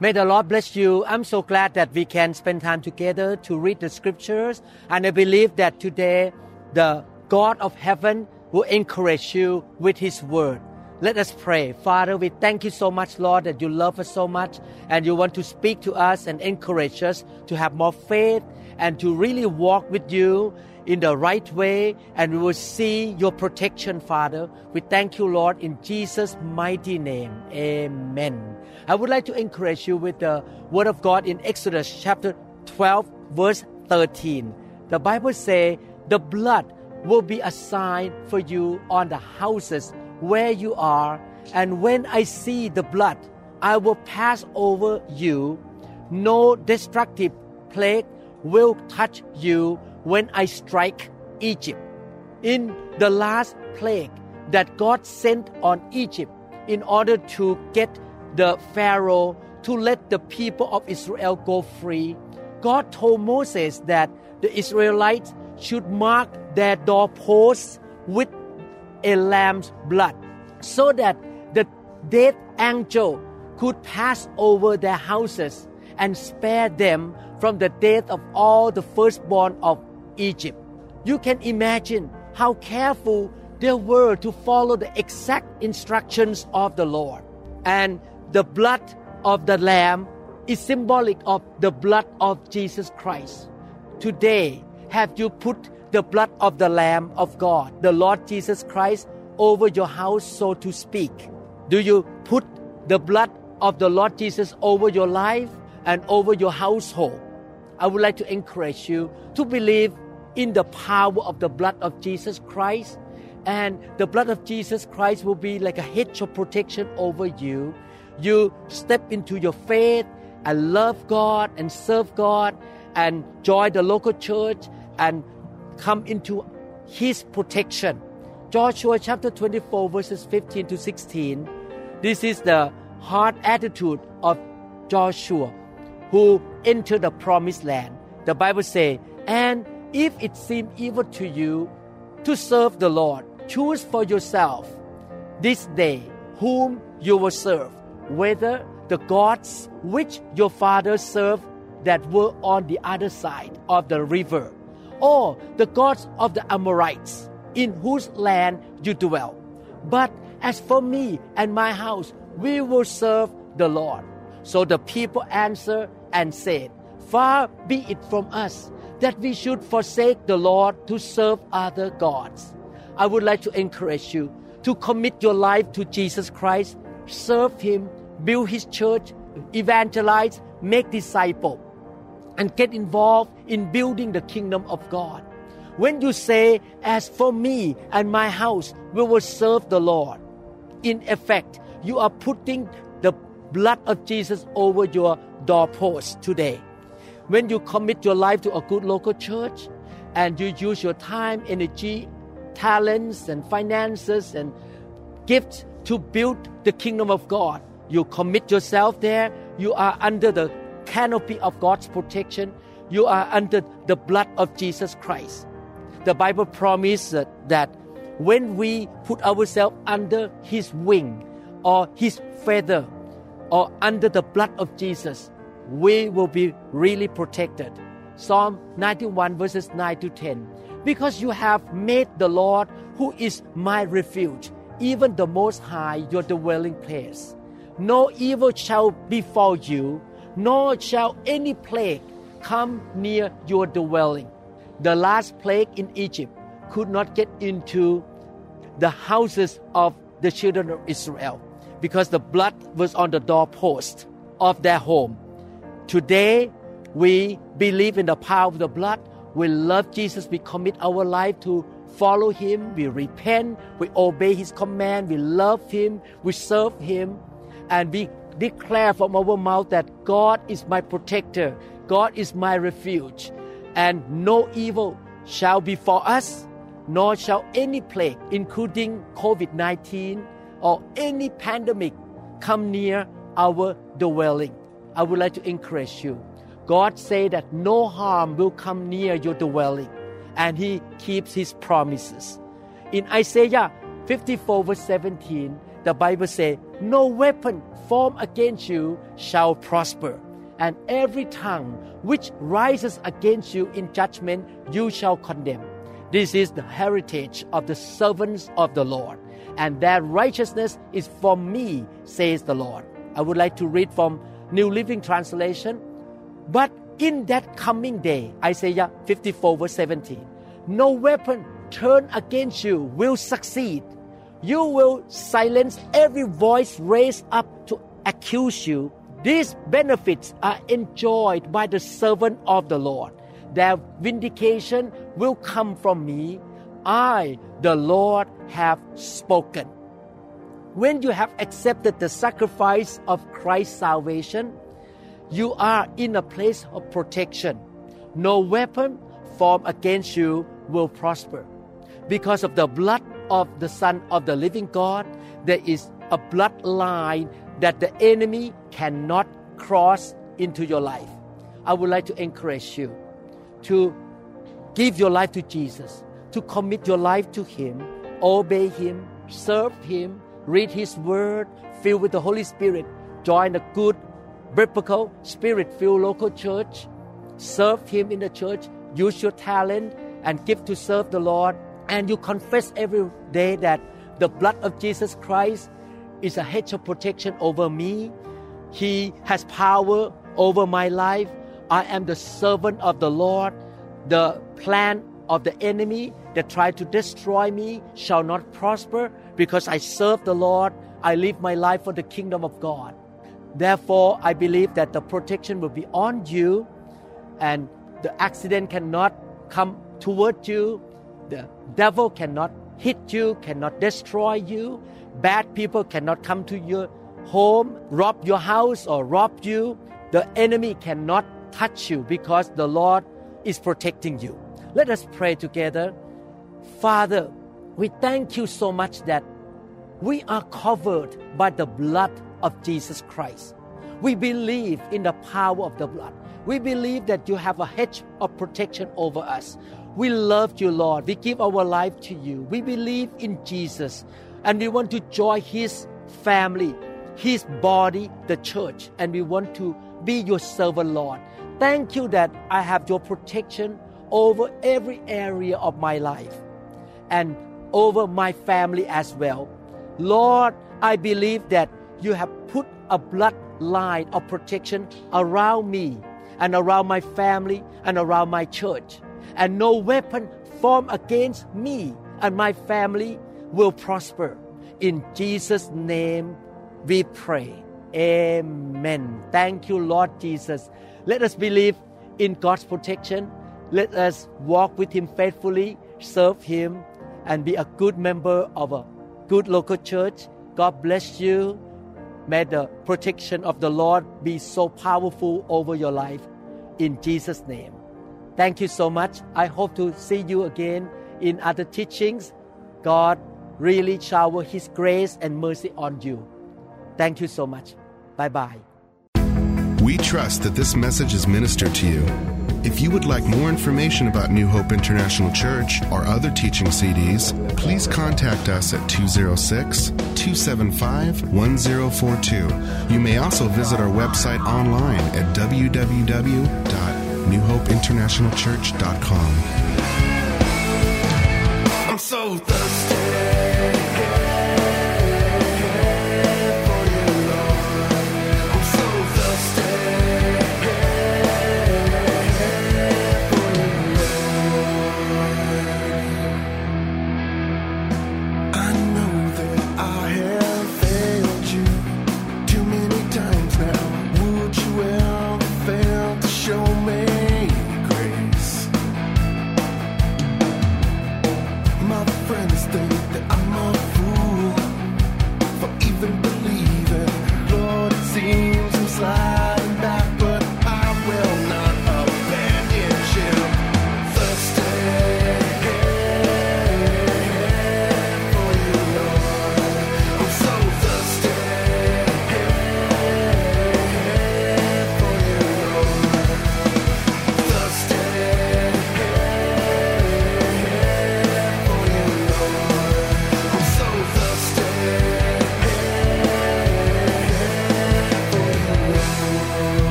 May the Lord bless you. I'm so glad that we can spend time together to read the scriptures. And I believe that today the God of heaven will encourage you with His word. Let us pray. Father, we thank you so much, Lord, that you love us so much and you want to speak to us and encourage us to have more faith and to really walk with you in the right way and we will see your protection, Father. We thank you, Lord, in Jesus' mighty name. Amen. I would like to encourage you with the word of God in Exodus chapter 12, verse 13. The Bible says, the blood will be a sign for you on the houses where you are, and when I see the blood, I will pass over you. No destructive plague will touch you when I strike Egypt. In the last plague that God sent on Egypt in order to get the Pharaoh to let the people of Israel go free, God told Moses that the Israelites should mark their doorposts with a lamb's blood so that the death angel could pass over their houses and spare them from the death of all the firstborn of Egypt. You can imagine how careful they were to follow the exact instructions of the Lord. And the blood of the lamb is symbolic of the blood of Jesus Christ. Today, have you put the blood of the Lamb of God, the Lord Jesus Christ, over your house, so to speak? Do you put the blood of the Lord Jesus over your life and over your household? I would like to encourage you to believe in the power of the blood of Jesus Christ. And the blood of Jesus Christ will be like a hedge of protection over you. You step into your faith and love God and serve God and join the local church and come into His protection. Joshua chapter 24, verses 15 to 16. This is the hard attitude of Joshua who entered the promised land. The Bible says, And if it seem evil to you to serve the Lord, choose for yourself this day whom you will serve, whether the gods which your fathers served that were on the other side of the river, or the gods of the Amorites in whose land you dwell. But as for me and my house, we will serve the Lord. So the people answered and said, Far be it from us that we should forsake the Lord to serve other gods. I would like to encourage you to commit your life to Jesus Christ, serve Him, build His church, evangelize, make disciples, and get involved in building the kingdom of God. When you say, As for me and my house, we will serve the Lord, in effect, you are putting the blood of Jesus over your doorpost today. When you commit your life to a good local church and you use your time, energy, talents, and finances and gifts to build the kingdom of God, you commit yourself there, you are under the canopy of God's protection, you are under the blood of Jesus Christ. The Bible promises that when we put ourselves under His wing or His feather or under the blood of Jesus, we will be really protected. Psalm 91 verses 9 to 10. Because you have made the Lord, who is my refuge, even the Most High, your dwelling place. No evil shall befall you, nor shall any plague come near your dwelling. The last plague in Egypt could not get into the houses of the children of Israel because the blood was on the doorpost of their home. Today, we believe in the power of the blood. We love Jesus. We commit our life to follow Him. We repent. We obey His command. We love Him. We serve Him. And we declare from our mouth that God is my protector. God is my refuge. and no evil shall befall us, nor shall any plague, including COVID 19 or any pandemic, come near our dwelling. I would like to encourage you. God said that no harm will come near your dwelling, and He keeps His promises. In Isaiah 54, verse 17, the Bible says, No weapon formed against you shall prosper, and every tongue which rises against you in judgment you shall condemn. This is the heritage of the servants of the Lord, and their righteousness is for me, says the Lord. I would like to read from New Living Translation. But in that coming day, Isaiah 54, verse 17, no weapon turned against you will succeed. You will silence every voice raised up to accuse you. These benefits are enjoyed by the servant of the Lord. Their vindication will come from me. I, the Lord, have spoken. When you have accepted the sacrifice of Christ's salvation, you are in a place of protection. No weapon formed against you will prosper. Because of the blood of the Son of the living God, there is a bloodline that the enemy cannot cross into your life. I would like to encourage you to give your life to Jesus, to commit your life to Him, obey Him, serve Him, read His Word, fill with the Holy Spirit, join a good biblical, spirit filled local church, serve Him in the church, use your talent and give to serve the Lord, and you confess every day that the blood of Jesus Christ is a hedge of protection over me. He has power over my life. I am the servant of the Lord. The plan of the enemy that tried to destroy me shall not prosper because I serve the Lord. I live my life for the kingdom of God. Therefore, I believe that the protection will be on you and the accident cannot come toward you. The devil cannot hit you, cannot destroy you. Bad people cannot come to your home, rob your house, or rob you. The enemy cannot touch you because the Lord is protecting you. Let us pray together. Father, we thank you so much that we are covered by the blood of Jesus Christ. We believe in the power of the blood. We believe that you have a hedge of protection over us. We love you, Lord. We give our life to you. We believe in Jesus and we want to join his family, his body, the church, and we want to be your servant, Lord. Thank you that I have your protection over every area of my life and over my family as well. Lord, I believe that you have put a bloodline of protection around me and around my family and around my church. And no weapon formed against me and my family will prosper. In Jesus' name we pray. Amen. Thank you, Lord Jesus. Let us believe in God's protection. Let us walk with Him faithfully, serve Him, and be a good member of a good local church. God bless you. May the protection of the Lord be so powerful over your life in Jesus' name. Thank you so much. I hope to see you again in other teachings. God really shower His grace and mercy on you. Thank you so much. Bye bye. We trust that this message is ministered to you. If you would like more information about New Hope International Church or other teaching CDs, please contact us at 206 275 1042. You may also visit our website online at www.newhopeinternationalchurch.com. I'm so thirsty.